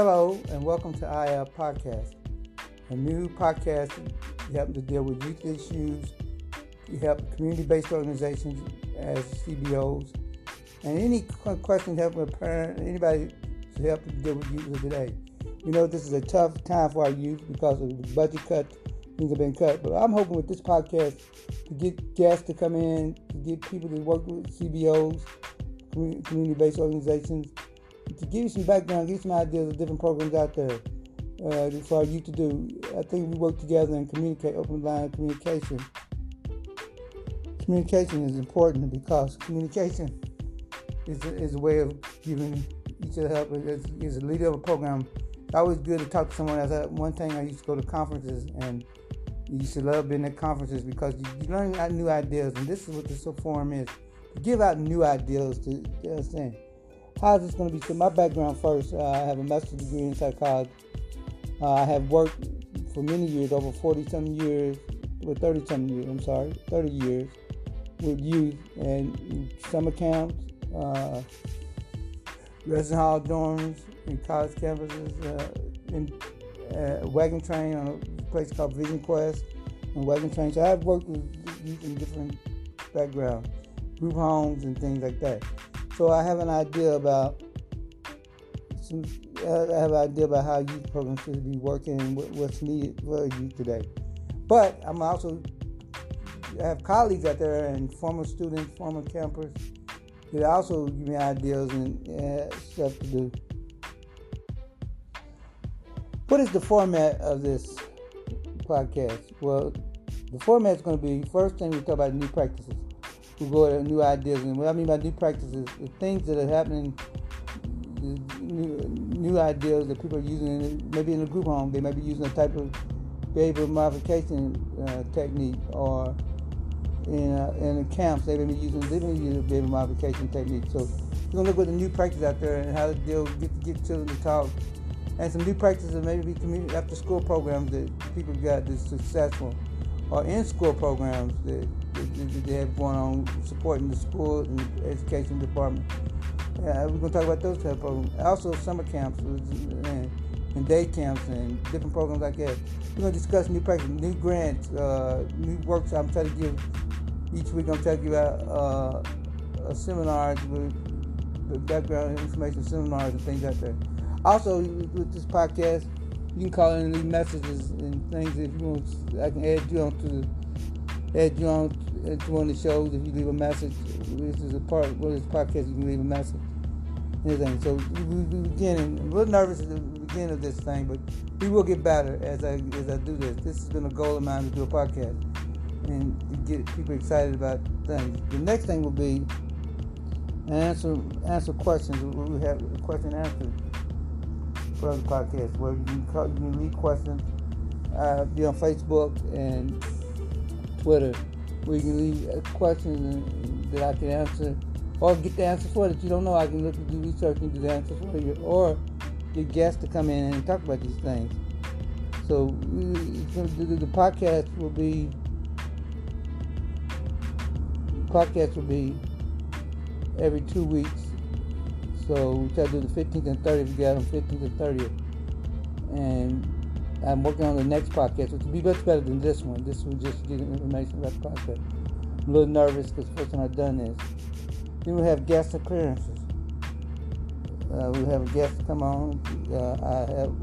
Hello, and welcome to IL uh, Podcast, a new podcast helping to deal with youth issues. You help community-based organizations as CBOs, and any questions help a parent, anybody to help to deal with youth today. We know this is a tough time for our youth because of the budget cuts. Things have been cut, but I'm hoping with this podcast to get guests to come in, to get people to work with CBOs, community-based organizations, to give you some background, give you some ideas of different programs out there uh, for you to do. I think we work together and communicate, open line communication. Communication is important because communication is a, is a way of giving each other help. As, as a leader of a program, it's always good to talk to someone. As one thing, I used to go to conferences and you to love being at conferences because you, you learn new ideas, and this is what this forum is: give out new ideas. To, to understand how is this going to be? So my background first, uh, I have a master's degree in psychology. Uh, I have worked for many years, over 40 some years, or 30 some years, I'm sorry, 30 years with youth and summer camps, uh, resident hall dorms, in college campuses, uh, in uh, wagon train on a place called Vision Quest, and wagon train. So I've worked with youth in different backgrounds, group homes and things like that. So I have an idea about some. I have an idea about how youth programs should be working and what's needed for youth today. But I'm also I have colleagues out there and former students, former campers that also give me ideas and uh, stuff to do. What is the format of this podcast? Well, the format is going to be first thing we talk about new practices who go at new ideas. And what I mean by new practices, the things that are happening, new, new ideas that people are using, maybe in a group home, they may be using a type of behavioral modification uh, technique, or in in the camps, they may be using different behavioral modification technique. So we're gonna look at the new practices out there and how to deal, get get children to talk, and some new practices that maybe community after school programs that people got that's successful, or in school programs that that they have going on supporting the school and education department. Yeah, we're going to talk about those type of programs. Also, summer camps and, and day camps and different programs like that. We're going to discuss new practices, new grants, uh, new workshops. I'm trying to give each week. I'm trying to give out uh, seminars with background information seminars and things like that. Also, with this podcast, you can call in and leave messages and things if you want. I can add you on to add you on to one of the shows. If you leave a message, this is a part of this podcast. You can leave a message. Anything. So we, we begin. A little nervous at the beginning of this thing, but we will get better as I as I do this. This has been a goal of mine to do a podcast and get people excited about things. The next thing will be answer answer questions. We have a question answer for the podcast where you can call, you can leave questions. Uh, be on Facebook and Twitter where you can leave questions that I can answer or get the answer for that you don't know. I can look do research and do the answer for you or get guests to come in and talk about these things. So the, the podcast will be podcast will be every two weeks. So we try to do the 15th and 30th. We got on 15th and 30th. And I'm working on the next podcast, which will be much better than this one. This will just give information about the podcast. I'm a little nervous because the first time I've done this. Then we have guest appearances. Uh, we have a guest come on. Uh, I have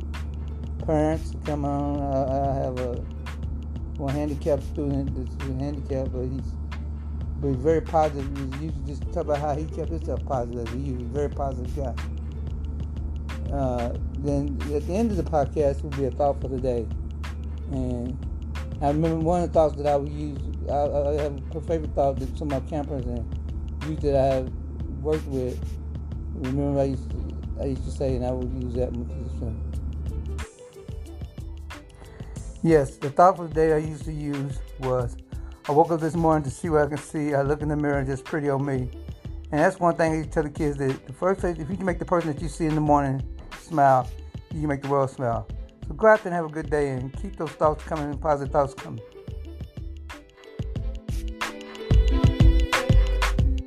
parents to come on. I, I have a one handicapped student that's handicapped, but he's but he's very positive. He's usually just talk about how he kept himself positive. He's a very positive guy. Uh, then at the end of the podcast will be a thought for the day. And I remember one of the thoughts that I would use. I, I have a favorite thought that some of my campers and youth that I have worked with. Remember, I used to, I used to say, and I would use that position. Yes, the thought for the day I used to use was I woke up this morning to see what I can see. I look in the mirror and just pretty old me. And that's one thing I tell the kids that the first thing, if you can make the person that you see in the morning smile, you can make the world smile. So go out there and have a good day and keep those thoughts coming and positive thoughts coming.